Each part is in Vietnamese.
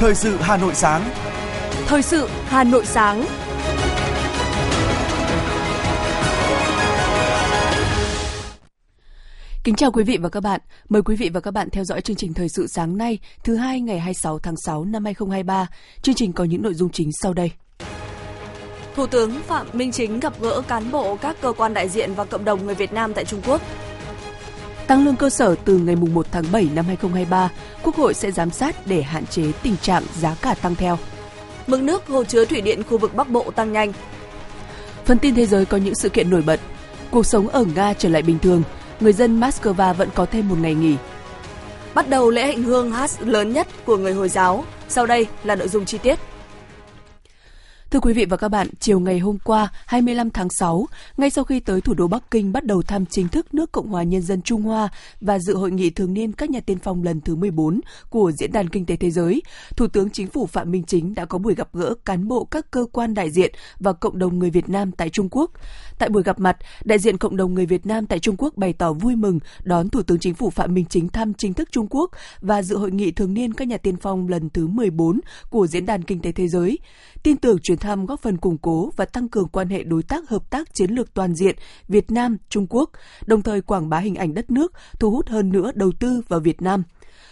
Thời sự Hà Nội sáng. Thời sự Hà Nội sáng. Kính chào quý vị và các bạn. Mời quý vị và các bạn theo dõi chương trình Thời sự sáng nay, thứ hai ngày 26 tháng 6 năm 2023. Chương trình có những nội dung chính sau đây. Thủ tướng Phạm Minh Chính gặp gỡ cán bộ các cơ quan đại diện và cộng đồng người Việt Nam tại Trung Quốc. Tăng lương cơ sở từ ngày 1 tháng 7 năm 2023, Quốc hội sẽ giám sát để hạn chế tình trạng giá cả tăng theo. Mực nước hồ chứa thủy điện khu vực Bắc Bộ tăng nhanh. Phần tin thế giới có những sự kiện nổi bật. Cuộc sống ở Nga trở lại bình thường, người dân Moscow vẫn có thêm một ngày nghỉ. Bắt đầu lễ hành hương hát lớn nhất của người Hồi giáo. Sau đây là nội dung chi tiết. Thưa quý vị và các bạn, chiều ngày hôm qua, 25 tháng 6, ngay sau khi tới thủ đô Bắc Kinh bắt đầu thăm chính thức nước Cộng hòa Nhân dân Trung Hoa và dự hội nghị thường niên các nhà tiên phong lần thứ 14 của Diễn đàn Kinh tế Thế giới, Thủ tướng Chính phủ Phạm Minh Chính đã có buổi gặp gỡ cán bộ các cơ quan đại diện và cộng đồng người Việt Nam tại Trung Quốc. Tại buổi gặp mặt, đại diện cộng đồng người Việt Nam tại Trung Quốc bày tỏ vui mừng đón Thủ tướng Chính phủ Phạm Minh Chính thăm chính thức Trung Quốc và dự hội nghị thường niên các nhà tiên phong lần thứ 14 của Diễn đàn Kinh tế Thế giới. Tin tưởng chuyến thăm góp phần củng cố và tăng cường quan hệ đối tác hợp tác chiến lược toàn diện Việt Nam Trung Quốc, đồng thời quảng bá hình ảnh đất nước, thu hút hơn nữa đầu tư vào Việt Nam.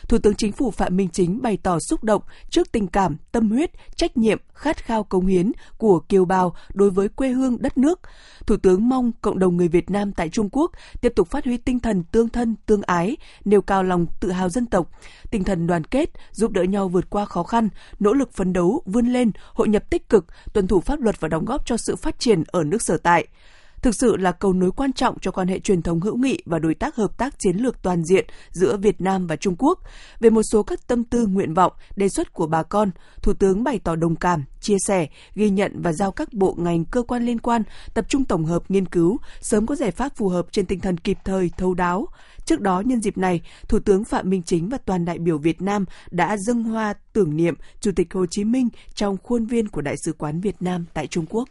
Thủ tướng Chính phủ Phạm Minh Chính bày tỏ xúc động trước tình cảm, tâm huyết, trách nhiệm, khát khao cống hiến của kiều bào đối với quê hương đất nước. Thủ tướng mong cộng đồng người Việt Nam tại Trung Quốc tiếp tục phát huy tinh thần tương thân, tương ái, nêu cao lòng tự hào dân tộc, tinh thần đoàn kết, giúp đỡ nhau vượt qua khó khăn, nỗ lực phấn đấu, vươn lên, hội nhập tích cực, tuân thủ pháp luật và đóng góp cho sự phát triển ở nước sở tại thực sự là cầu nối quan trọng cho quan hệ truyền thống hữu nghị và đối tác hợp tác chiến lược toàn diện giữa Việt Nam và Trung Quốc. Về một số các tâm tư, nguyện vọng, đề xuất của bà con, Thủ tướng bày tỏ đồng cảm, chia sẻ, ghi nhận và giao các bộ ngành cơ quan liên quan tập trung tổng hợp nghiên cứu, sớm có giải pháp phù hợp trên tinh thần kịp thời, thấu đáo. Trước đó, nhân dịp này, Thủ tướng Phạm Minh Chính và toàn đại biểu Việt Nam đã dâng hoa tưởng niệm Chủ tịch Hồ Chí Minh trong khuôn viên của Đại sứ quán Việt Nam tại Trung Quốc.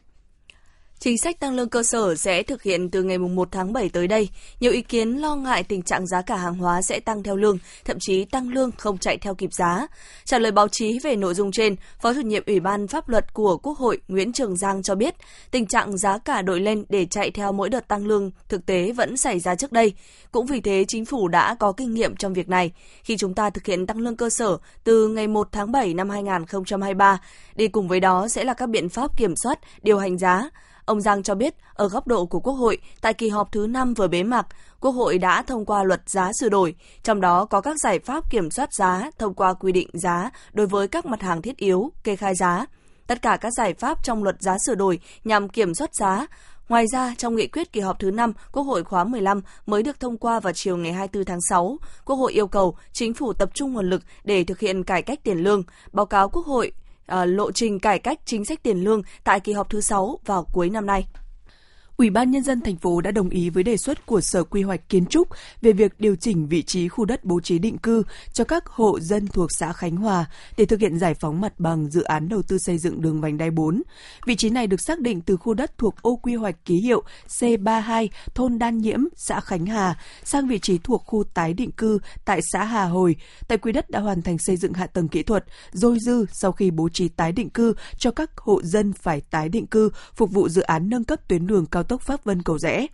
Chính sách tăng lương cơ sở sẽ thực hiện từ ngày 1 tháng 7 tới đây. Nhiều ý kiến lo ngại tình trạng giá cả hàng hóa sẽ tăng theo lương, thậm chí tăng lương không chạy theo kịp giá. Trả lời báo chí về nội dung trên, Phó chủ nhiệm Ủy ban Pháp luật của Quốc hội Nguyễn Trường Giang cho biết, tình trạng giá cả đội lên để chạy theo mỗi đợt tăng lương thực tế vẫn xảy ra trước đây. Cũng vì thế, chính phủ đã có kinh nghiệm trong việc này. Khi chúng ta thực hiện tăng lương cơ sở từ ngày 1 tháng 7 năm 2023, đi cùng với đó sẽ là các biện pháp kiểm soát, điều hành giá, Ông Giang cho biết, ở góc độ của Quốc hội, tại kỳ họp thứ 5 vừa bế mạc, Quốc hội đã thông qua luật giá sửa đổi, trong đó có các giải pháp kiểm soát giá thông qua quy định giá đối với các mặt hàng thiết yếu, kê khai giá. Tất cả các giải pháp trong luật giá sửa đổi nhằm kiểm soát giá. Ngoài ra, trong nghị quyết kỳ họp thứ 5, Quốc hội khóa 15 mới được thông qua vào chiều ngày 24 tháng 6, Quốc hội yêu cầu chính phủ tập trung nguồn lực để thực hiện cải cách tiền lương, báo cáo Quốc hội À, lộ trình cải cách chính sách tiền lương tại kỳ họp thứ 6 vào cuối năm nay. Ủy ban Nhân dân thành phố đã đồng ý với đề xuất của Sở Quy hoạch Kiến trúc về việc điều chỉnh vị trí khu đất bố trí định cư cho các hộ dân thuộc xã Khánh Hòa để thực hiện giải phóng mặt bằng dự án đầu tư xây dựng đường vành đai 4. Vị trí này được xác định từ khu đất thuộc ô quy hoạch ký hiệu C32 thôn Đan Nhiễm, xã Khánh Hà sang vị trí thuộc khu tái định cư tại xã Hà Hồi. Tại quy đất đã hoàn thành xây dựng hạ tầng kỹ thuật, dôi dư sau khi bố trí tái định cư cho các hộ dân phải tái định cư phục vụ dự án nâng cấp tuyến đường cao tốc Pháp Vân Cầu Rẽ.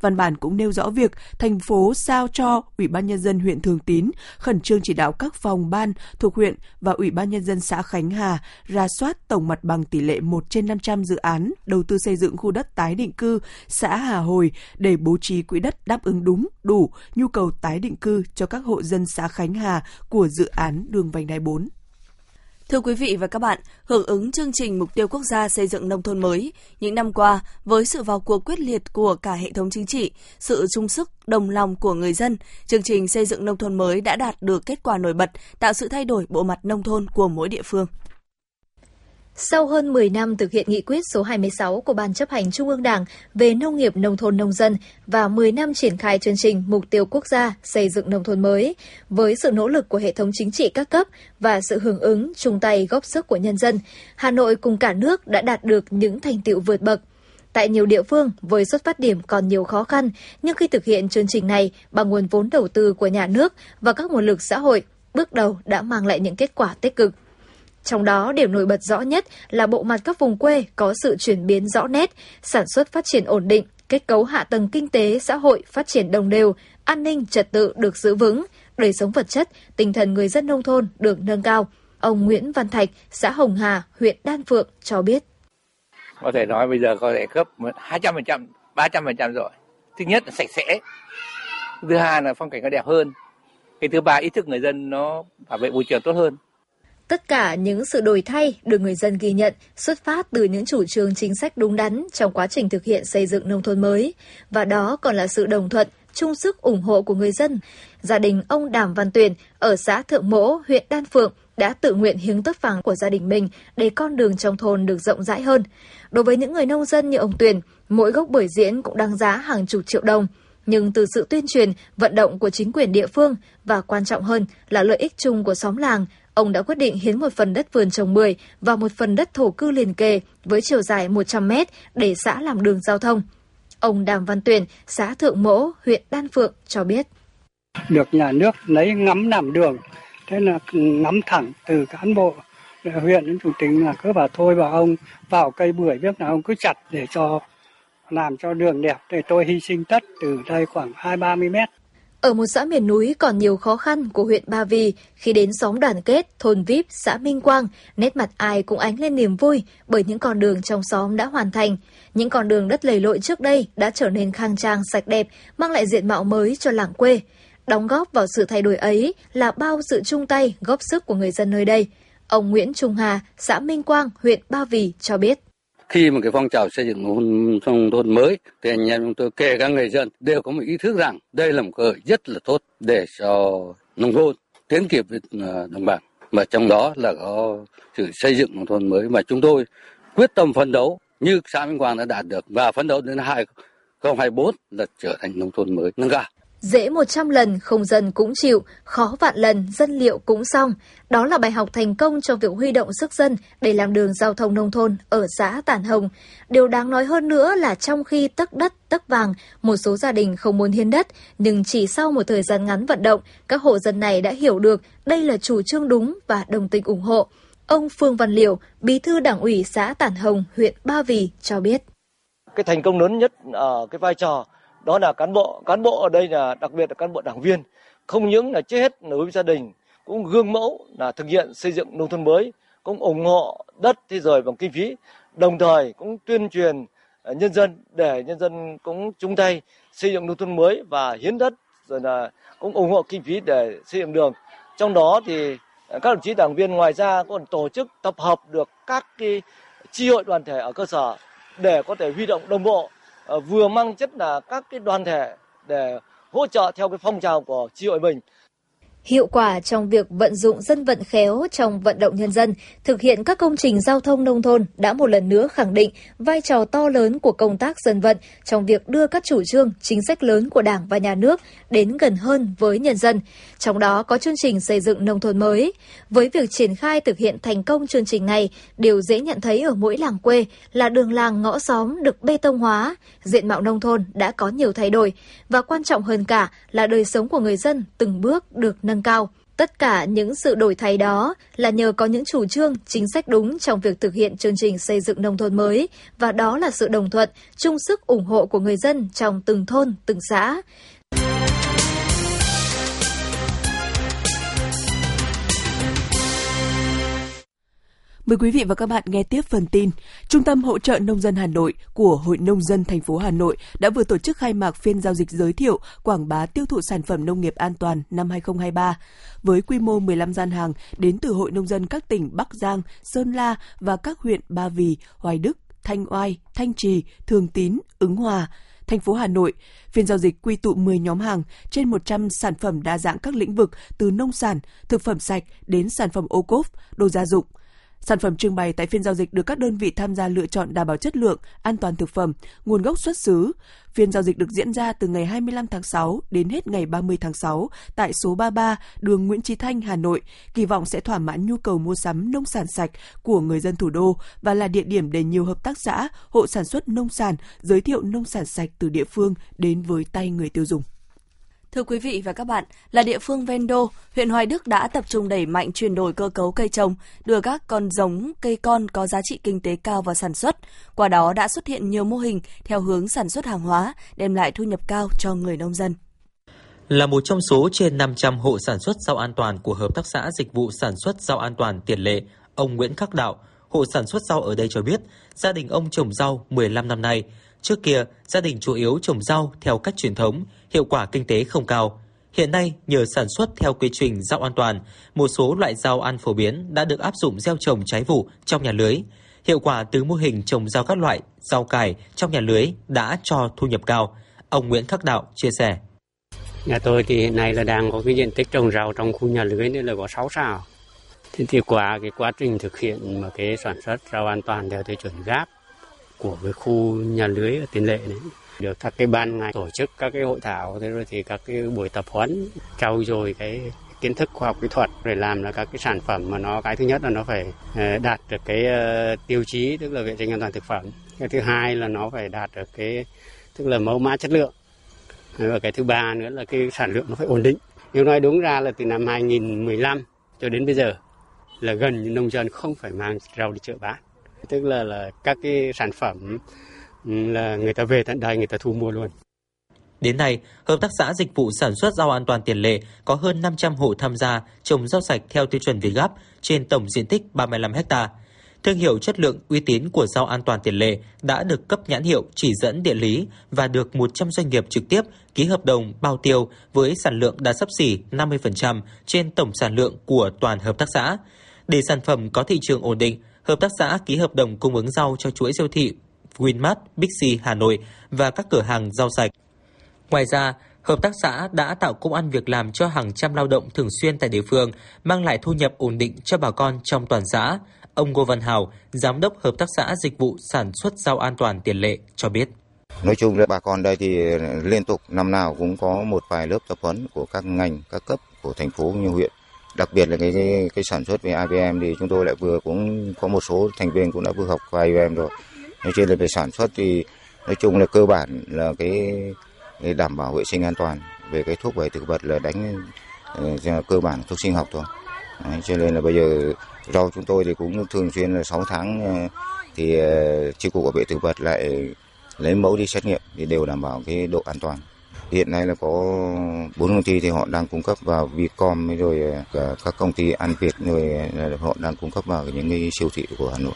Văn bản cũng nêu rõ việc thành phố sao cho Ủy ban nhân dân huyện Thường Tín khẩn trương chỉ đạo các phòng ban thuộc huyện và Ủy ban nhân dân xã Khánh Hà ra soát tổng mặt bằng tỷ lệ 1 trên 500 dự án đầu tư xây dựng khu đất tái định cư xã Hà Hồi để bố trí quỹ đất đáp ứng đúng, đủ nhu cầu tái định cư cho các hộ dân xã Khánh Hà của dự án đường vành đai 4. Thưa quý vị và các bạn, hưởng ứng chương trình Mục tiêu Quốc gia xây dựng nông thôn mới, những năm qua, với sự vào cuộc quyết liệt của cả hệ thống chính trị, sự chung sức, đồng lòng của người dân, chương trình xây dựng nông thôn mới đã đạt được kết quả nổi bật, tạo sự thay đổi bộ mặt nông thôn của mỗi địa phương. Sau hơn 10 năm thực hiện nghị quyết số 26 của Ban chấp hành Trung ương Đảng về nông nghiệp nông thôn nông dân và 10 năm triển khai chương trình Mục tiêu Quốc gia xây dựng nông thôn mới, với sự nỗ lực của hệ thống chính trị các cấp và sự hưởng ứng chung tay góp sức của nhân dân, Hà Nội cùng cả nước đã đạt được những thành tựu vượt bậc. Tại nhiều địa phương, với xuất phát điểm còn nhiều khó khăn, nhưng khi thực hiện chương trình này bằng nguồn vốn đầu tư của nhà nước và các nguồn lực xã hội, bước đầu đã mang lại những kết quả tích cực. Trong đó, điểm nổi bật rõ nhất là bộ mặt các vùng quê có sự chuyển biến rõ nét, sản xuất phát triển ổn định, kết cấu hạ tầng kinh tế, xã hội phát triển đồng đều, an ninh, trật tự được giữ vững, đời sống vật chất, tinh thần người dân nông thôn được nâng cao. Ông Nguyễn Văn Thạch, xã Hồng Hà, huyện Đan Phượng cho biết. Có thể nói bây giờ có thể cấp 200%, 300% rồi. Thứ nhất là sạch sẽ. Thứ hai là phong cảnh nó đẹp hơn. Cái thứ ba ý thức người dân nó bảo vệ môi trường tốt hơn. Tất cả những sự đổi thay được người dân ghi nhận xuất phát từ những chủ trương chính sách đúng đắn trong quá trình thực hiện xây dựng nông thôn mới. Và đó còn là sự đồng thuận, chung sức ủng hộ của người dân. Gia đình ông Đàm Văn Tuyền ở xã Thượng Mỗ, huyện Đan Phượng đã tự nguyện hiến tất vàng của gia đình mình để con đường trong thôn được rộng rãi hơn. Đối với những người nông dân như ông Tuyền, mỗi gốc bưởi diễn cũng đáng giá hàng chục triệu đồng. Nhưng từ sự tuyên truyền, vận động của chính quyền địa phương và quan trọng hơn là lợi ích chung của xóm làng, ông đã quyết định hiến một phần đất vườn trồng bưởi và một phần đất thổ cư liền kề với chiều dài 100 mét để xã làm đường giao thông. Ông Đàm Văn Tuyền, xã Thượng Mỗ, huyện Đan Phượng cho biết. Được nhà nước lấy ngắm làm đường, thế là ngắm thẳng từ cán bộ ờ, huyện đến chủ tịch là cứ bảo thôi bảo ông vào cây bưởi biết là ông cứ chặt để cho làm cho đường đẹp để tôi hy sinh tất từ đây khoảng hai ba mươi mét ở một xã miền núi còn nhiều khó khăn của huyện Ba Vì, khi đến xóm đoàn kết, thôn Vip, xã Minh Quang, nét mặt ai cũng ánh lên niềm vui bởi những con đường trong xóm đã hoàn thành. Những con đường đất lầy lội trước đây đã trở nên khang trang sạch đẹp, mang lại diện mạo mới cho làng quê. Đóng góp vào sự thay đổi ấy là bao sự chung tay, góp sức của người dân nơi đây. Ông Nguyễn Trung Hà, xã Minh Quang, huyện Ba Vì cho biết khi mà cái phong trào xây dựng nông thôn, thôn mới thì anh em chúng tôi kể cả người dân đều có một ý thức rằng đây là một cơ hội rất là tốt để cho nông thôn tiến kịp với à, đồng bằng mà trong đó là có sự xây dựng nông thôn mới mà chúng tôi quyết tâm phấn đấu như xã Minh Quang đã đạt được và phấn đấu đến 2024 là trở thành nông thôn mới nâng cao. Dễ 100 lần không dân cũng chịu, khó vạn lần dân liệu cũng xong. Đó là bài học thành công trong việc huy động sức dân để làm đường giao thông nông thôn ở xã Tản Hồng. Điều đáng nói hơn nữa là trong khi tấc đất, tấc vàng, một số gia đình không muốn hiến đất, nhưng chỉ sau một thời gian ngắn vận động, các hộ dân này đã hiểu được đây là chủ trương đúng và đồng tình ủng hộ. Ông Phương Văn Liệu, bí thư đảng ủy xã Tản Hồng, huyện Ba Vì cho biết. Cái thành công lớn nhất ở cái vai trò đó là cán bộ cán bộ ở đây là đặc biệt là cán bộ đảng viên. Không những là chết hết đối với gia đình, cũng gương mẫu là thực hiện xây dựng nông thôn mới, cũng ủng hộ đất thế rồi bằng kinh phí, đồng thời cũng tuyên truyền ờ, nhân dân để nhân dân cũng chung tay xây dựng nông thôn mới và hiến đất, rồi là cũng ủng hộ kinh phí để xây dựng đường. Trong đó thì ờ, các đồng chí đảng viên ngoài ra còn tổ chức tập hợp được các cái chi hội đoàn thể ở cơ sở để có thể huy động đồng bộ Ờ, vừa mang chất là các cái đoàn thể để hỗ trợ theo cái phong trào của tri hội mình Hiệu quả trong việc vận dụng dân vận khéo trong vận động nhân dân, thực hiện các công trình giao thông nông thôn đã một lần nữa khẳng định vai trò to lớn của công tác dân vận trong việc đưa các chủ trương, chính sách lớn của Đảng và Nhà nước đến gần hơn với nhân dân. Trong đó có chương trình xây dựng nông thôn mới. Với việc triển khai thực hiện thành công chương trình này, điều dễ nhận thấy ở mỗi làng quê là đường làng ngõ xóm được bê tông hóa, diện mạo nông thôn đã có nhiều thay đổi và quan trọng hơn cả là đời sống của người dân từng bước được nâng nâng cao. Tất cả những sự đổi thay đó là nhờ có những chủ trương, chính sách đúng trong việc thực hiện chương trình xây dựng nông thôn mới và đó là sự đồng thuận, chung sức ủng hộ của người dân trong từng thôn, từng xã. Mời quý vị và các bạn nghe tiếp phần tin. Trung tâm hỗ trợ nông dân Hà Nội của Hội nông dân thành phố Hà Nội đã vừa tổ chức khai mạc phiên giao dịch giới thiệu quảng bá tiêu thụ sản phẩm nông nghiệp an toàn năm 2023 với quy mô 15 gian hàng đến từ Hội nông dân các tỉnh Bắc Giang, Sơn La và các huyện Ba Vì, Hoài Đức, Thanh Oai, Thanh Trì, Thường Tín, Ứng Hòa thành phố Hà Nội. Phiên giao dịch quy tụ 10 nhóm hàng trên 100 sản phẩm đa dạng các lĩnh vực từ nông sản, thực phẩm sạch đến sản phẩm ô cốp, đồ gia dụng – Sản phẩm trưng bày tại phiên giao dịch được các đơn vị tham gia lựa chọn đảm bảo chất lượng, an toàn thực phẩm, nguồn gốc xuất xứ. Phiên giao dịch được diễn ra từ ngày 25 tháng 6 đến hết ngày 30 tháng 6 tại số 33 đường Nguyễn Trí Thanh, Hà Nội, kỳ vọng sẽ thỏa mãn nhu cầu mua sắm nông sản sạch của người dân thủ đô và là địa điểm để nhiều hợp tác xã, hộ sản xuất nông sản giới thiệu nông sản sạch từ địa phương đến với tay người tiêu dùng. Thưa quý vị và các bạn, là địa phương ven đô, huyện Hoài Đức đã tập trung đẩy mạnh chuyển đổi cơ cấu cây trồng, đưa các con giống cây con có giá trị kinh tế cao vào sản xuất. Qua đó đã xuất hiện nhiều mô hình theo hướng sản xuất hàng hóa, đem lại thu nhập cao cho người nông dân. Là một trong số trên 500 hộ sản xuất rau an toàn của Hợp tác xã Dịch vụ Sản xuất Rau An toàn Tiền Lệ, ông Nguyễn Khắc Đạo, hộ sản xuất rau ở đây cho biết, gia đình ông trồng rau 15 năm nay. Trước kia, gia đình chủ yếu trồng rau theo cách truyền thống, hiệu quả kinh tế không cao. Hiện nay, nhờ sản xuất theo quy trình rau an toàn, một số loại rau ăn phổ biến đã được áp dụng gieo trồng trái vụ trong nhà lưới. Hiệu quả từ mô hình trồng rau các loại, rau cải trong nhà lưới đã cho thu nhập cao. Ông Nguyễn Khắc Đạo chia sẻ. Nhà tôi thì hiện nay là đang có cái diện tích trồng rau trong khu nhà lưới nên là có 6 sao. Thế thì qua cái quá trình thực hiện mà cái sản xuất rau an toàn theo tiêu chuẩn GAP của cái khu nhà lưới ở tiền lệ đấy được các cái ban ngành tổ chức các cái hội thảo, thế rồi thì các cái buổi tập huấn, trau dồi cái kiến thức khoa học kỹ thuật để làm là các cái sản phẩm mà nó, cái thứ nhất là nó phải ờ, đạt được cái ờ, tiêu chí, tức là vệ sinh an toàn thực phẩm. Cái thứ hai là nó phải đạt được cái, tức là mẫu mã chất lượng. Và cái thứ ba nữa là cái sản lượng nó phải ổn định. Nếu nói đúng ra là từ năm 2015 cho đến bây giờ là gần như nông dân không phải mang rau đi chợ bán. Tức là là các cái sản phẩm là người ta về tận đây người ta thu mua luôn. Đến nay, Hợp tác xã Dịch vụ Sản xuất Rau An toàn Tiền Lệ có hơn 500 hộ tham gia trồng rau sạch theo tiêu chuẩn Việt Gáp trên tổng diện tích 35 ha. Thương hiệu chất lượng uy tín của rau an toàn tiền lệ đã được cấp nhãn hiệu chỉ dẫn địa lý và được 100 doanh nghiệp trực tiếp ký hợp đồng bao tiêu với sản lượng đã sấp xỉ 50% trên tổng sản lượng của toàn hợp tác xã. Để sản phẩm có thị trường ổn định, hợp tác xã ký hợp đồng cung ứng rau cho chuỗi siêu thị Winmart, Bixi Hà Nội và các cửa hàng rau sạch. Ngoài ra, hợp tác xã đã tạo công ăn việc làm cho hàng trăm lao động thường xuyên tại địa phương, mang lại thu nhập ổn định cho bà con trong toàn xã. Ông Ngô Văn Hào, Giám đốc Hợp tác xã Dịch vụ Sản xuất Rau An toàn Tiền Lệ cho biết. Nói chung là bà con đây thì liên tục năm nào cũng có một vài lớp tập huấn của các ngành, các cấp của thành phố như huyện. Đặc biệt là cái, cái, cái sản xuất về IBM thì chúng tôi lại vừa cũng có một số thành viên cũng đã vừa học qua IBM rồi. Nói trên là về sản xuất thì nói chung là cơ bản là cái, cái đảm bảo vệ sinh an toàn về cái thuốc về thực vật là đánh ờ, là cơ bản thuốc sinh học thôi. Đấy, cho nên là bây giờ rau chúng tôi thì cũng thường xuyên là 6 tháng ờ, thì ờ, chi cục bảo vệ thực vật lại lấy mẫu đi xét nghiệm thì đều đảm bảo cái độ an toàn. Hiện nay là có bốn công ty thì họ đang cung cấp vào Vicom rồi cả các công ty An Việt rồi họ đang cung cấp vào những cái siêu thị của Hà Nội.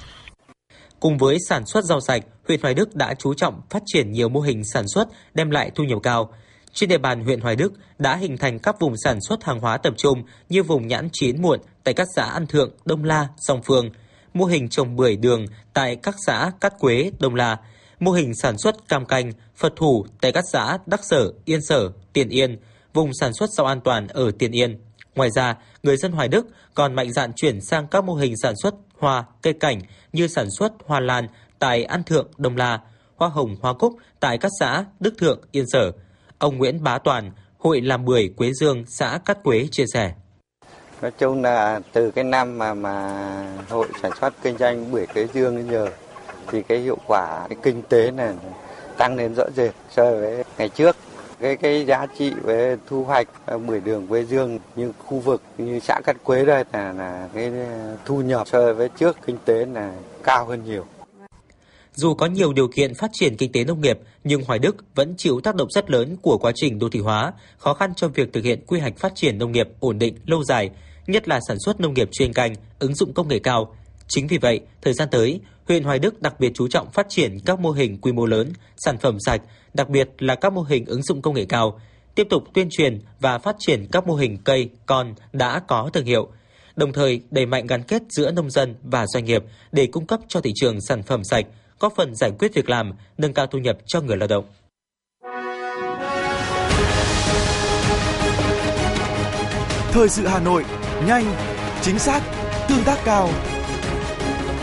Cùng với sản xuất rau sạch, huyện Hoài Đức đã chú trọng phát triển nhiều mô hình sản xuất đem lại thu nhập cao. Trên địa bàn huyện Hoài Đức đã hình thành các vùng sản xuất hàng hóa tập trung như vùng nhãn chín muộn tại các xã An Thượng, Đông La, Song Phương, mô hình trồng bưởi đường tại các xã Cát Quế, Đông La, mô hình sản xuất cam canh, Phật thủ tại các xã Đắc Sở, Yên Sở, Tiền Yên, vùng sản xuất rau an toàn ở Tiền Yên. Ngoài ra, người dân Hoài Đức còn mạnh dạn chuyển sang các mô hình sản xuất hoa, cây cảnh như sản xuất hoa lan tại An Thượng, Đông La, hoa hồng, hoa cúc tại các xã Đức Thượng, Yên Sở. Ông Nguyễn Bá Toàn, Hội làm bưởi Quế Dương, xã Cát Quế chia sẻ. Nói chung là từ cái năm mà mà hội sản xuất kinh doanh bưởi Quế Dương đến giờ thì cái hiệu quả cái kinh tế này tăng lên rõ rệt so với ngày trước cái cái giá trị về thu hoạch ờ, bưởi đường Quế Dương như khu vực như xã Cát Quế đây là là cái thu nhập so với trước kinh tế là cao hơn nhiều. Dù có nhiều điều kiện phát triển kinh tế nông nghiệp, nhưng Hoài Đức vẫn chịu tác động rất lớn của quá trình đô thị hóa, khó khăn trong việc thực hiện quy hoạch phát triển nông nghiệp ổn định lâu dài, nhất là sản xuất nông nghiệp chuyên canh, ứng dụng công nghệ cao. Chính vì vậy, thời gian tới, huyện Hoài Đức đặc biệt chú trọng phát triển các mô hình quy mô lớn, sản phẩm sạch, đặc biệt là các mô hình ứng dụng công nghệ cao, tiếp tục tuyên truyền và phát triển các mô hình cây, con đã có thương hiệu, đồng thời đẩy mạnh gắn kết giữa nông dân và doanh nghiệp để cung cấp cho thị trường sản phẩm sạch, góp phần giải quyết việc làm, nâng cao thu nhập cho người lao động. Thời sự Hà Nội, nhanh, chính xác, tương tác cao.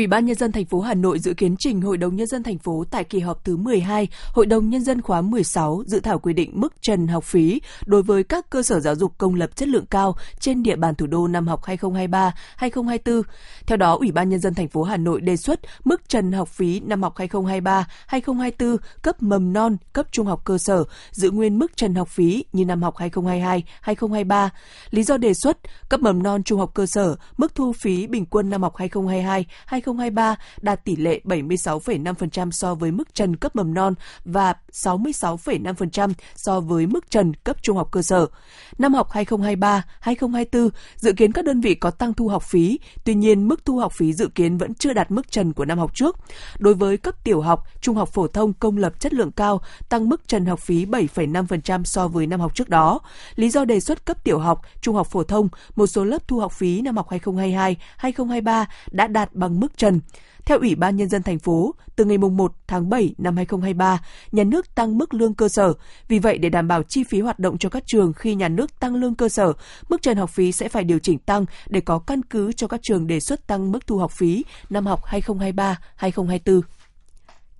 Ủy ban nhân dân thành phố Hà Nội dự kiến trình Hội đồng nhân dân thành phố tại kỳ họp thứ 12, Hội đồng nhân dân khóa 16 dự thảo quy định mức trần học phí đối với các cơ sở giáo dục công lập chất lượng cao trên địa bàn thủ đô năm học 2023-2024. Theo đó, Ủy ban nhân dân thành phố Hà Nội đề xuất mức trần học phí năm học 2023-2024 cấp mầm non, cấp trung học cơ sở giữ nguyên mức trần học phí như năm học 2022-2023. Lý do đề xuất cấp mầm non trung học cơ sở mức thu phí bình quân năm học 2022 2023 2023 đạt tỷ lệ 76,5% so với mức trần cấp mầm non và 66,5% so với mức trần cấp trung học cơ sở. Năm học 2023-2024 dự kiến các đơn vị có tăng thu học phí, tuy nhiên mức thu học phí dự kiến vẫn chưa đạt mức trần của năm học trước. Đối với cấp tiểu học, trung học phổ thông công lập chất lượng cao, tăng mức trần học phí 7,5% so với năm học trước đó. Lý do đề xuất cấp tiểu học, trung học phổ thông, một số lớp thu học phí năm học 2022-2023 đã đạt bằng mức trần. Theo Ủy ban Nhân dân thành phố, từ ngày 1 tháng 7 năm 2023, nhà nước tăng mức lương cơ sở. Vì vậy, để đảm bảo chi phí hoạt động cho các trường khi nhà nước tăng lương cơ sở, mức trần học phí sẽ phải điều chỉnh tăng để có căn cứ cho các trường đề xuất tăng mức thu học phí năm học 2023-2024.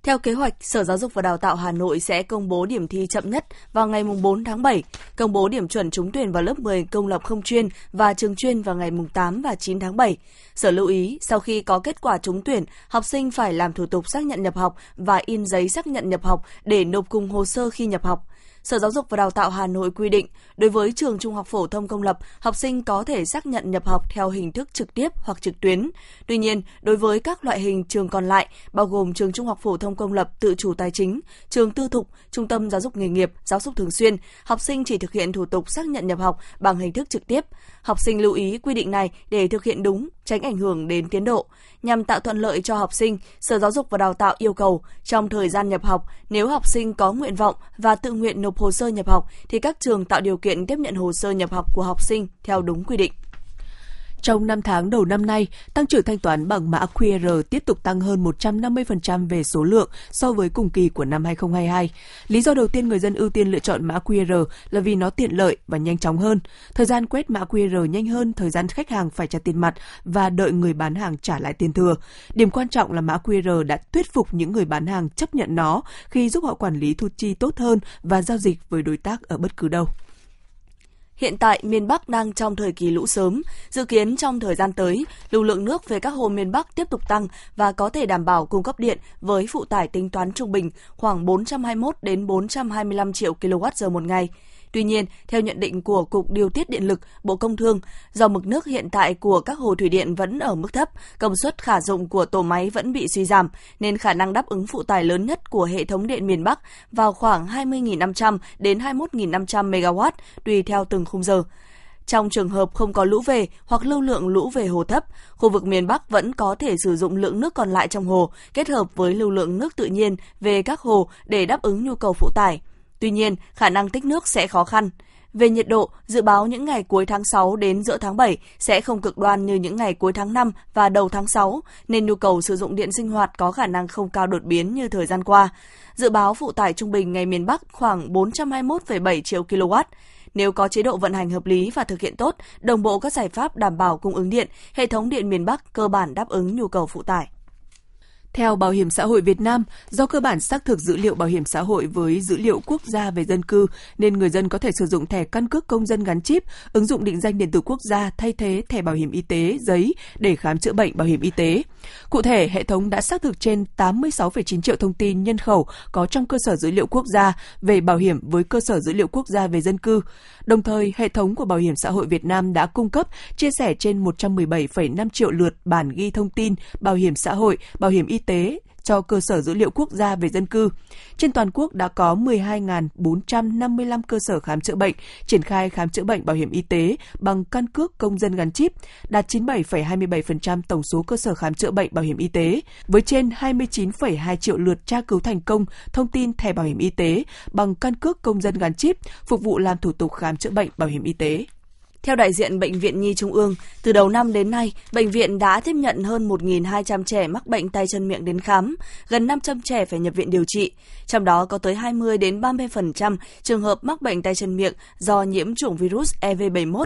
Theo kế hoạch, Sở Giáo dục và Đào tạo Hà Nội sẽ công bố điểm thi chậm nhất vào ngày 4 tháng 7, công bố điểm chuẩn trúng tuyển vào lớp 10 công lập không chuyên và trường chuyên vào ngày 8 và 9 tháng 7. Sở lưu ý, sau khi có kết quả trúng tuyển, học sinh phải làm thủ tục xác nhận nhập học và in giấy xác nhận nhập học để nộp cùng hồ sơ khi nhập học. Sở Giáo dục và Đào tạo Hà Nội quy định, đối với trường trung học phổ thông công lập, học sinh có thể xác nhận nhập học theo hình thức trực tiếp hoặc trực tuyến. Tuy nhiên, đối với các loại hình trường còn lại, bao gồm trường trung học phổ thông công lập tự chủ tài chính, trường tư thục, trung tâm giáo dục nghề nghiệp, giáo dục thường xuyên, học sinh chỉ thực hiện thủ tục xác nhận nhập học bằng hình thức trực tiếp. Học sinh lưu ý quy định này để thực hiện đúng, tránh ảnh hưởng đến tiến độ. Nhằm tạo thuận lợi cho học sinh, Sở Giáo dục và Đào tạo yêu cầu trong thời gian nhập học, nếu học sinh có nguyện vọng và tự nguyện nộp hồ sơ nhập học thì các trường tạo điều kiện tiếp nhận hồ sơ nhập học của học sinh theo đúng quy định. Trong 5 tháng đầu năm nay, tăng trưởng thanh toán bằng mã QR tiếp tục tăng hơn 150% về số lượng so với cùng kỳ của năm 2022. Lý do đầu tiên người dân ưu tiên lựa chọn mã QR là vì nó tiện lợi và nhanh chóng hơn. Thời gian quét mã QR nhanh hơn thời gian khách hàng phải trả tiền mặt và đợi người bán hàng trả lại tiền thừa. Điểm quan trọng là mã QR đã thuyết phục những người bán hàng chấp nhận nó khi giúp họ quản lý thu chi tốt hơn và giao dịch với đối tác ở bất cứ đâu. Hiện tại, miền Bắc đang trong thời kỳ lũ sớm. Dự kiến trong thời gian tới, lưu lượng nước về các hồ miền Bắc tiếp tục tăng và có thể đảm bảo cung cấp điện với phụ tải tính toán trung bình khoảng 421 đến 425 triệu kWh một ngày. Tuy nhiên, theo nhận định của Cục Điều tiết Điện lực, Bộ Công Thương, do mực nước hiện tại của các hồ thủy điện vẫn ở mức thấp, công suất khả dụng của tổ máy vẫn bị suy giảm, nên khả năng đáp ứng phụ tải lớn nhất của hệ thống điện miền Bắc vào khoảng 20.500 đến 21.500 MW tùy theo từng khung giờ. Trong trường hợp không có lũ về hoặc lưu lượng lũ về hồ thấp, khu vực miền Bắc vẫn có thể sử dụng lượng nước còn lại trong hồ kết hợp với lưu lượng nước tự nhiên về các hồ để đáp ứng nhu cầu phụ tải. Tuy nhiên, khả năng tích nước sẽ khó khăn. Về nhiệt độ, dự báo những ngày cuối tháng 6 đến giữa tháng 7 sẽ không cực đoan như những ngày cuối tháng 5 và đầu tháng 6, nên nhu cầu sử dụng điện sinh hoạt có khả năng không cao đột biến như thời gian qua. Dự báo phụ tải trung bình ngày miền Bắc khoảng 421,7 triệu kW. Nếu có chế độ vận hành hợp lý và thực hiện tốt, đồng bộ các giải pháp đảm bảo cung ứng điện, hệ thống điện miền Bắc cơ bản đáp ứng nhu cầu phụ tải. Theo Bảo hiểm xã hội Việt Nam, do cơ bản xác thực dữ liệu bảo hiểm xã hội với dữ liệu quốc gia về dân cư, nên người dân có thể sử dụng thẻ căn cước công dân gắn chip, ứng dụng định danh điện tử quốc gia thay thế thẻ bảo hiểm y tế giấy để khám chữa bệnh bảo hiểm y tế. Cụ thể, hệ thống đã xác thực trên 86,9 triệu thông tin nhân khẩu có trong cơ sở dữ liệu quốc gia về bảo hiểm với cơ sở dữ liệu quốc gia về dân cư. Đồng thời, hệ thống của Bảo hiểm xã hội Việt Nam đã cung cấp chia sẻ trên 117,5 triệu lượt bản ghi thông tin bảo hiểm xã hội, bảo hiểm y tế cho cơ sở dữ liệu quốc gia về dân cư. Trên toàn quốc đã có 12.455 cơ sở khám chữa bệnh triển khai khám chữa bệnh bảo hiểm y tế bằng căn cước công dân gắn chip, đạt 97,27% tổng số cơ sở khám chữa bệnh bảo hiểm y tế, với trên 29,2 triệu lượt tra cứu thành công thông tin thẻ bảo hiểm y tế bằng căn cước công dân gắn chip, phục vụ làm thủ tục khám chữa bệnh bảo hiểm y tế. Theo đại diện Bệnh viện Nhi Trung ương, từ đầu năm đến nay, bệnh viện đã tiếp nhận hơn 1.200 trẻ mắc bệnh tay chân miệng đến khám, gần 500 trẻ phải nhập viện điều trị. Trong đó có tới 20 đến 30% trường hợp mắc bệnh tay chân miệng do nhiễm chủng virus EV71.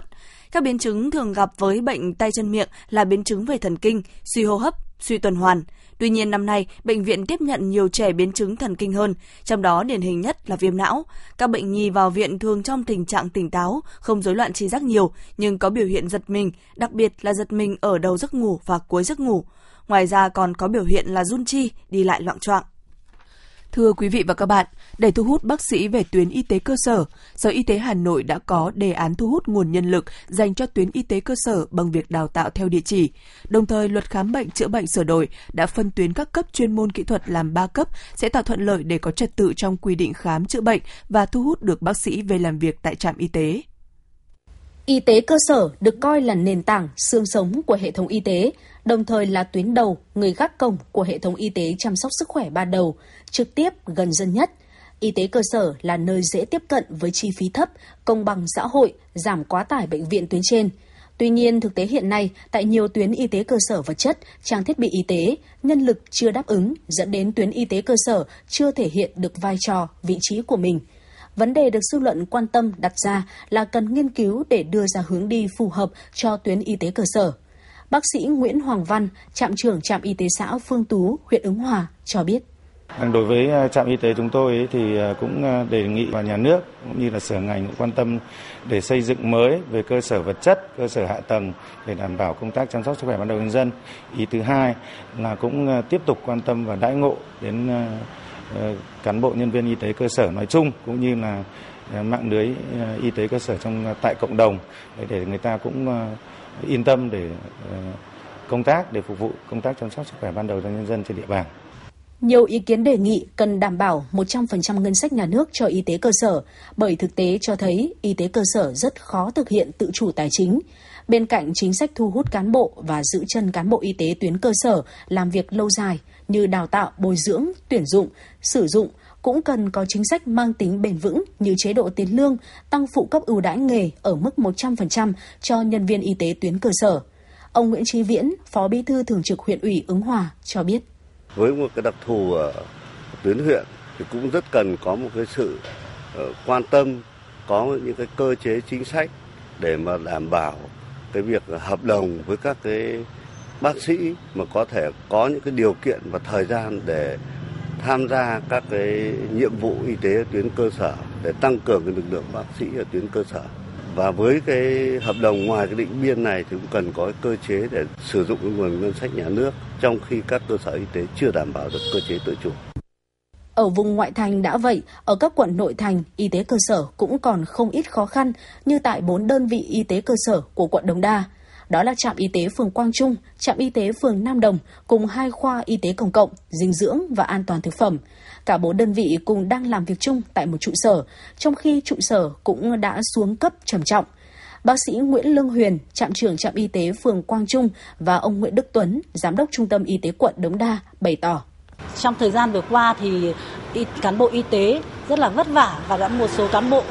Các biến chứng thường gặp với bệnh tay chân miệng là biến chứng về thần kinh, suy hô hấp, suy tuần hoàn. Tuy nhiên năm nay, bệnh viện tiếp nhận nhiều trẻ biến chứng thần kinh hơn, trong đó điển hình nhất là viêm não. Các bệnh nhi vào viện thường trong tình trạng tỉnh táo, không rối loạn trí giác nhiều, nhưng có biểu hiện giật mình, đặc biệt là giật mình ở đầu giấc ngủ và cuối giấc ngủ. Ngoài ra còn có biểu hiện là run chi, đi lại loạn choạng. Thưa quý vị và các bạn, để thu hút bác sĩ về tuyến y tế cơ sở, Sở Y tế Hà Nội đã có đề án thu hút nguồn nhân lực dành cho tuyến y tế cơ sở bằng việc đào tạo theo địa chỉ. Đồng thời, luật khám bệnh chữa bệnh sửa đổi đã phân tuyến các cấp chuyên môn kỹ thuật làm 3 cấp sẽ tạo thuận lợi để có trật tự trong quy định khám chữa bệnh và thu hút được bác sĩ về làm việc tại trạm y tế. Y tế cơ sở được coi là nền tảng, xương sống của hệ thống y tế, đồng thời là tuyến đầu, người gác cổng của hệ thống y tế chăm sóc sức khỏe ban đầu, trực tiếp gần dân nhất. Y tế cơ sở là nơi dễ tiếp cận với chi phí thấp, công bằng xã hội, giảm quá tải bệnh viện tuyến trên. Tuy nhiên, thực tế hiện nay, tại nhiều tuyến y tế cơ sở vật chất, trang thiết bị y tế, nhân lực chưa đáp ứng, dẫn đến tuyến y tế cơ sở chưa thể hiện được vai trò, vị trí của mình – Vấn đề được dư luận quan tâm đặt ra là cần nghiên cứu để đưa ra hướng đi phù hợp cho tuyến y tế cơ sở. Bác sĩ Nguyễn Hoàng Văn, trạm trưởng trạm y tế xã Phương Tú, huyện Ứng Hòa cho biết. Đối với à, trạm y tế chúng tôi thì à, cũng à, đề nghị và nhà nước cũng như là sở ngành quan tâm để xây dựng mới về cơ sở vật chất, cơ sở hạ tầng để đảm bảo công tác chăm sóc sức khỏe ban đầu nhân dân. Ý thứ hai là cũng tiếp tục quan tâm và đãi ngộ đến ờ, cán bộ nhân viên y tế cơ sở nói chung cũng như là mạng lưới y tế cơ sở trong tại cộng đồng để người ta cũng yên tâm để ờ, công tác để phục vụ công tác chăm sóc sức khỏe ban đầu cho nhân dân trên địa bàn. Nhiều ý kiến đề nghị cần đảm bảo 100% ngân sách nhà nước cho y tế cơ sở, bởi thực tế cho thấy y tế cơ sở rất khó thực hiện tự chủ tài chính. Bên cạnh chính sách thu hút cán bộ và giữ chân cán bộ y tế tuyến cơ sở làm việc lâu dài như đào tạo, bồi dưỡng, tuyển dụng, sử dụng, cũng cần có chính sách mang tính bền vững như chế độ tiền lương, tăng phụ cấp ưu đãi nghề ở mức 100% cho nhân viên y tế tuyến cơ sở. Ông Nguyễn Trí Viễn, Phó Bí thư Thường trực huyện ủy Ứng Hòa cho biết. Với một cái đặc thù ở tuyến huyện thì cũng rất cần có một cái sự ờ, quan tâm, có những cái cơ chế chính sách để mà đảm bảo cái việc hợp đồng với các cái bác sĩ mà có thể có những cái điều kiện và thời gian để tham gia các cái nhiệm vụ y tế ở tuyến cơ sở để tăng cường cái lực lượng bác sĩ ở tuyến cơ sở và với cái hợp đồng ngoài cái định biên này thì cũng cần có cái cơ chế để sử dụng cái nguồn ngân sách nhà nước trong khi các cơ sở y tế chưa đảm bảo được cơ chế tự chủ. Ở vùng ngoại thành đã vậy, ở các quận nội thành, y tế cơ sở cũng còn không ít khó khăn như tại bốn đơn vị y tế cơ sở của quận Đồng Đa. Đó là trạm y tế phường Quang Trung, trạm y tế phường Nam Đồng cùng hai khoa y tế công cộng, dinh dưỡng và an toàn thực phẩm. Cả bốn đơn vị cùng đang làm việc chung tại một trụ sở, trong khi trụ sở cũng đã xuống cấp trầm trọng. Bác sĩ Nguyễn Lương Huyền, trạm trưởng trạm y tế phường Quang Trung và ông Nguyễn Đức Tuấn, giám đốc trung tâm y tế quận Đống Đa bày tỏ. Trong thời gian vừa qua thì cán bộ y tế rất là vất vả và đã một số cán bộ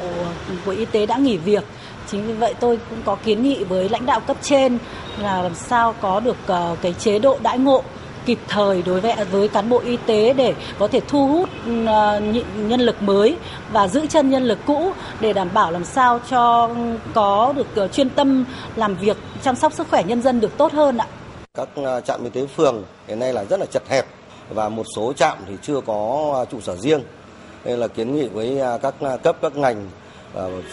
của y tế đã nghỉ việc. Chính vì vậy tôi cũng có kiến nghị với lãnh đạo cấp trên là làm sao có được ờ, cái chế độ đãi ngộ kịp thời đối với với cán bộ y tế để có thể thu hút ừ, ờ, nhân lực mới và giữ chân nhân lực cũ để đảm bảo làm sao cho ừ, có được ờ, chuyên tâm làm việc, chăm sóc sức khỏe nhân dân được tốt hơn ạ. Các trạm y tế phường hiện nay là rất là chật hẹp và một số trạm thì chưa có trụ sở riêng. Nên là kiến nghị với các cấp, các ngành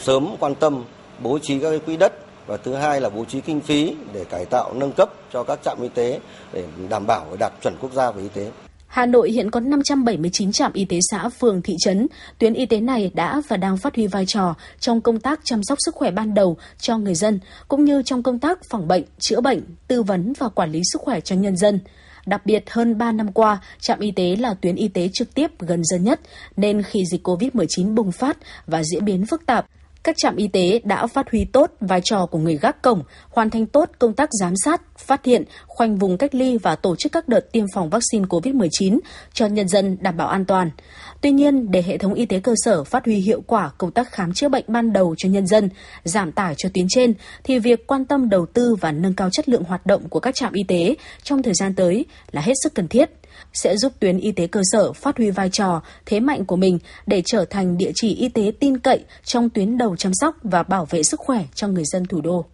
sớm quan tâm bố trí các cái quỹ đất và thứ hai là bố trí kinh phí để cải tạo nâng cấp cho các trạm y tế để đảm bảo đạt chuẩn quốc gia về y tế. Hà Nội hiện có 579 trạm y tế xã, phường, thị trấn. Tuyến y tế này đã và đang phát huy vai trò trong công tác chăm sóc sức khỏe ban đầu cho người dân, cũng như trong công tác phòng bệnh, chữa bệnh, tư vấn và quản lý sức khỏe cho nhân dân. Đặc biệt hơn 3 năm qua, trạm y tế là tuyến y tế trực tiếp gần dân nhất, nên khi dịch COVID-19 bùng phát và diễn biến phức tạp, các trạm y tế đã phát huy tốt vai trò của người gác cổng, hoàn thành tốt công tác giám sát, phát hiện, khoanh vùng cách ly và tổ chức các đợt tiêm phòng vaccine COVID-19 cho nhân dân đảm bảo an toàn. Tuy nhiên, để hệ thống y tế cơ sở phát huy hiệu quả công tác khám chữa bệnh ban đầu cho nhân dân, giảm tải cho tuyến trên, thì việc quan tâm đầu tư và nâng cao chất lượng hoạt động của các trạm y tế trong thời gian tới là hết sức cần thiết sẽ giúp tuyến y tế cơ sở phát huy vai trò, thế mạnh của mình để trở thành địa chỉ y tế tin cậy trong tuyến đầu chăm sóc và bảo vệ sức khỏe cho người dân thủ đô.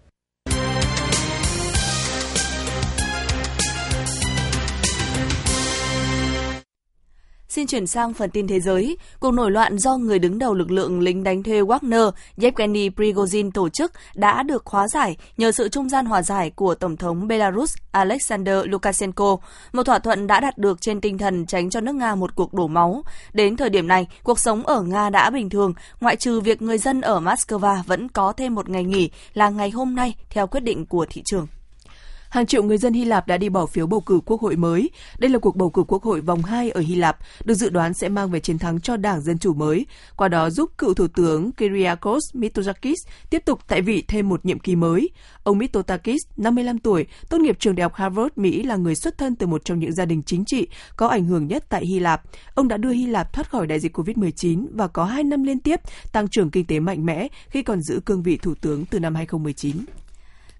Xin chuyển sang phần tin thế giới. Cuộc nổi loạn do người đứng đầu lực lượng lính đánh thuê Wagner, Yevgeny Prigozhin tổ chức đã được hóa giải nhờ sự trung gian hòa giải của Tổng thống Belarus Alexander Lukashenko. Một thỏa thuận đã đạt được trên tinh thần tránh cho nước Nga một cuộc đổ máu. Đến thời điểm này, cuộc sống ở Nga đã bình thường, ngoại trừ việc người dân ở Moscow vẫn có thêm một ngày nghỉ là ngày hôm nay theo quyết định của thị trường hàng triệu người dân Hy Lạp đã đi bỏ phiếu bầu cử quốc hội mới. Đây là cuộc bầu cử quốc hội vòng 2 ở Hy Lạp, được dự đoán sẽ mang về chiến thắng cho Đảng Dân Chủ mới, qua đó giúp cựu Thủ tướng Kyriakos Mitsotakis tiếp tục tại vị thêm một nhiệm kỳ mới. Ông Mitsotakis, 55 tuổi, tốt nghiệp trường đại học Harvard, Mỹ là người xuất thân từ một trong những gia đình chính trị có ảnh hưởng nhất tại Hy Lạp. Ông đã đưa Hy Lạp thoát khỏi đại dịch COVID-19 và có 2 năm liên tiếp tăng trưởng kinh tế mạnh mẽ khi còn giữ cương vị thủ tướng từ năm 2019.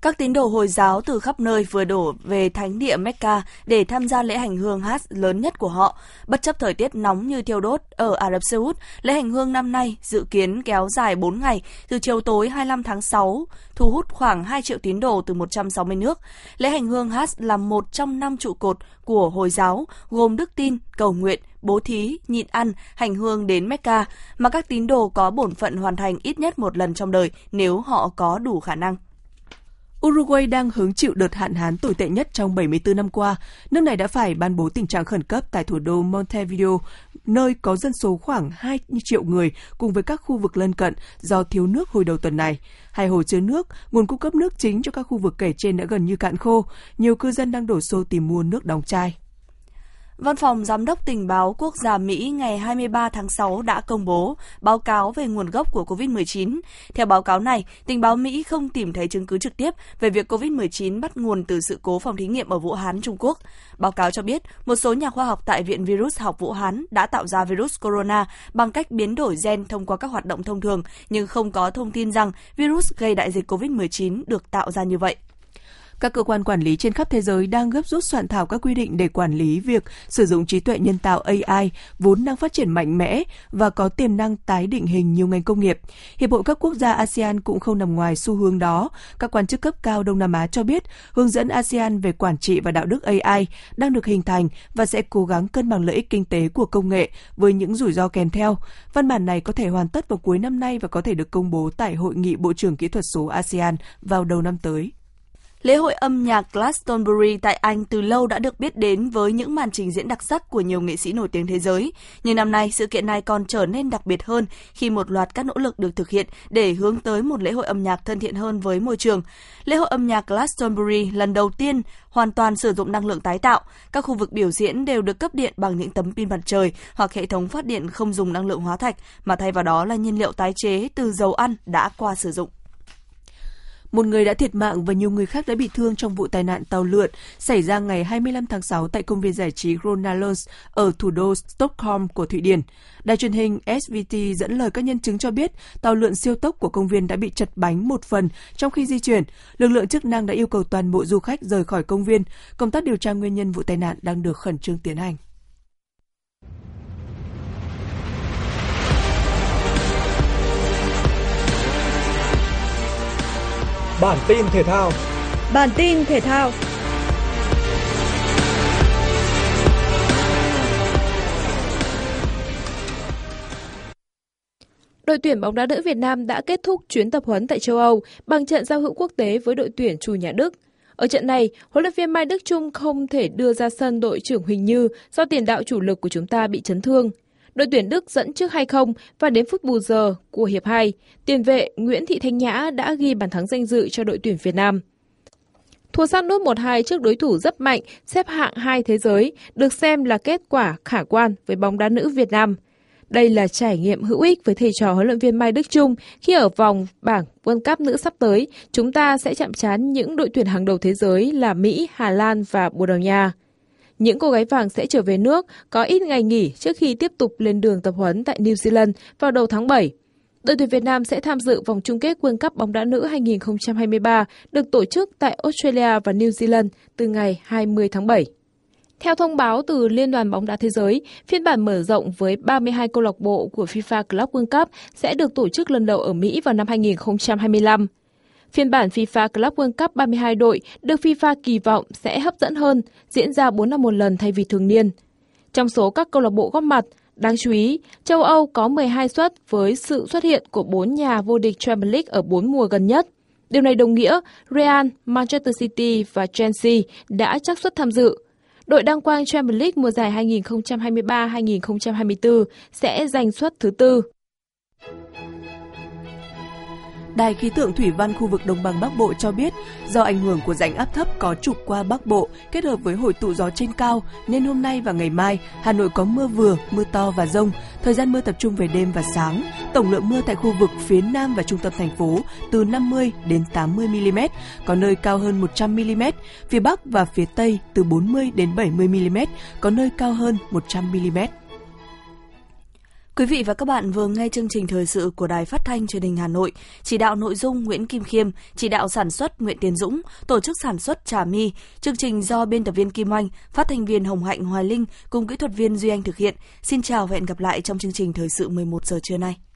Các tín đồ Hồi giáo từ khắp nơi vừa đổ về thánh địa Mecca để tham gia lễ hành hương hát lớn nhất của họ. Bất chấp thời tiết nóng như thiêu đốt ở Ả Rập Xê Út, lễ hành hương năm nay dự kiến kéo dài 4 ngày từ chiều tối 25 tháng 6, thu hút khoảng 2 triệu tín đồ từ 160 nước. Lễ hành hương hát là một trong năm trụ cột của Hồi giáo, gồm đức tin, cầu nguyện, bố thí, nhịn ăn, hành hương đến Mecca, mà các tín đồ có bổn phận hoàn thành ít nhất một lần trong đời nếu họ có đủ khả năng. Uruguay đang hứng chịu đợt hạn hán tồi tệ nhất trong 74 năm qua. Nước này đã phải ban bố tình trạng khẩn cấp tại thủ đô Montevideo, nơi có dân số khoảng 2 triệu người cùng với các khu vực lân cận do thiếu nước hồi đầu tuần này. Hai hồ chứa nước, nguồn cung cấp nước chính cho các khu vực kể trên đã gần như cạn khô. Nhiều cư dân đang đổ xô tìm mua nước đóng chai. Văn phòng Giám đốc Tình báo Quốc gia Mỹ ngày 23 tháng 6 đã công bố báo cáo về nguồn gốc của COVID-19. Theo báo cáo này, tình báo Mỹ không tìm thấy chứng cứ trực tiếp về việc COVID-19 bắt nguồn từ sự cố phòng thí nghiệm ở Vũ Hán, Trung Quốc. Báo cáo cho biết, một số nhà khoa học tại Viện Virus học Vũ Hán đã tạo ra virus corona bằng cách biến đổi gen thông qua các hoạt động thông thường, nhưng không có thông tin rằng virus gây đại dịch COVID-19 được tạo ra như vậy. Các cơ quan quản lý trên khắp thế giới đang gấp rút soạn thảo các quy định để quản lý việc sử dụng trí tuệ nhân tạo AI vốn đang phát triển mạnh mẽ và có tiềm năng tái định hình nhiều ngành công nghiệp. Hiệp hội các quốc gia ASEAN cũng không nằm ngoài xu hướng đó. Các quan chức cấp cao Đông Nam Á cho biết, hướng dẫn ASEAN về quản trị và đạo đức AI đang được hình thành và sẽ cố gắng cân bằng lợi ích kinh tế của công nghệ với những rủi ro kèm theo. Văn bản này có thể hoàn tất vào cuối năm nay và có thể được công bố tại Hội nghị Bộ trưởng Kỹ thuật số ASEAN vào đầu năm tới. Lễ hội âm nhạc Glastonbury tại Anh từ lâu đã được biết đến với những màn trình diễn đặc sắc của nhiều nghệ sĩ nổi tiếng thế giới. Nhưng năm nay, sự kiện này còn trở nên đặc biệt hơn khi một loạt các nỗ lực được thực hiện để hướng tới một lễ hội âm nhạc thân thiện hơn với môi trường. Lễ hội âm nhạc Glastonbury lần đầu tiên hoàn toàn sử dụng năng lượng tái tạo. Các khu vực biểu diễn đều được cấp điện bằng những tấm pin mặt trời hoặc hệ thống phát điện không dùng năng lượng hóa thạch, mà thay vào đó là nhiên liệu tái chế từ dầu ăn đã qua sử dụng. Một người đã thiệt mạng và nhiều người khác đã bị thương trong vụ tai nạn tàu lượn xảy ra ngày 25 tháng 6 tại công viên giải trí Ronalons ở thủ đô Stockholm của Thụy Điển. Đài truyền hình SVT dẫn lời các nhân chứng cho biết tàu lượn siêu tốc của công viên đã bị chật bánh một phần trong khi di chuyển. Lực lượng chức năng đã yêu cầu toàn bộ du khách rời khỏi công viên. Công tác điều tra nguyên nhân vụ tai nạn đang được khẩn trương tiến hành. Bản tin thể thao. Bản tin thể thao. Đội tuyển bóng đá nữ Việt Nam đã kết thúc chuyến tập huấn tại châu Âu bằng trận giao hữu quốc tế với đội tuyển chủ nhà Đức. Ở trận này, huấn luyện viên Mai Đức Trung không thể đưa ra sân đội trưởng Huỳnh Như do tiền đạo chủ lực của chúng ta bị chấn thương đội tuyển Đức dẫn trước 2-0 và đến phút bù giờ của hiệp 2, tiền vệ Nguyễn Thị Thanh Nhã đã ghi bàn thắng danh dự cho đội tuyển Việt Nam. Thua sát nút 1-2 trước đối thủ rất mạnh, xếp hạng 2 thế giới, được xem là kết quả khả quan với bóng đá nữ Việt Nam. Đây là trải nghiệm hữu ích với thầy trò huấn luyện viên Mai Đức Trung khi ở vòng bảng World Cup nữ sắp tới, chúng ta sẽ chạm trán những đội tuyển hàng đầu thế giới là Mỹ, Hà Lan và Bồ Đào Nha. Những cô gái vàng sẽ trở về nước có ít ngày nghỉ trước khi tiếp tục lên đường tập huấn tại New Zealand vào đầu tháng 7. Đội tuyển Việt Nam sẽ tham dự vòng chung kết World Cup bóng đá nữ 2023 được tổ chức tại Australia và New Zealand từ ngày 20 tháng 7. Theo thông báo từ Liên đoàn bóng đá thế giới, phiên bản mở rộng với 32 câu lạc bộ của FIFA Club World Cup sẽ được tổ chức lần đầu ở Mỹ vào năm 2025. Phiên bản FIFA Club World Cup 32 đội được FIFA kỳ vọng sẽ hấp dẫn hơn, diễn ra 4 năm một lần thay vì thường niên. Trong số các câu lạc bộ góp mặt, đáng chú ý, châu Âu có 12 suất với sự xuất hiện của 4 nhà vô địch Champions League ở 4 mùa gần nhất. Điều này đồng nghĩa Real, Manchester City và Chelsea đã chắc suất tham dự. Đội đăng quang Champions League mùa giải 2023-2024 sẽ giành suất thứ tư. Đài khí tượng thủy văn khu vực Đồng bằng Bắc Bộ cho biết, do ảnh hưởng của rãnh áp thấp có trục qua Bắc Bộ kết hợp với hội tụ gió trên cao, nên hôm nay và ngày mai, Hà Nội có mưa vừa, mưa to và rông. Thời gian mưa tập trung về đêm và sáng. Tổng lượng mưa tại khu vực phía Nam và trung tâm thành phố từ 50 đến 80 mm, có nơi cao hơn 100 mm. Phía Bắc và phía Tây từ 40 đến 70 mm, có nơi cao hơn 100 mm. Quý vị và các bạn vừa nghe chương trình thời sự của Đài Phát thanh Truyền hình Hà Nội, chỉ đạo nội dung Nguyễn Kim Khiêm, chỉ đạo sản xuất Nguyễn Tiến Dũng, tổ chức sản xuất Trà My, chương trình do biên tập viên Kim Anh, phát thanh viên Hồng Hạnh Hoài Linh cùng kỹ thuật viên Duy Anh thực hiện. Xin chào và hẹn gặp lại trong chương trình thời sự 11 giờ trưa nay.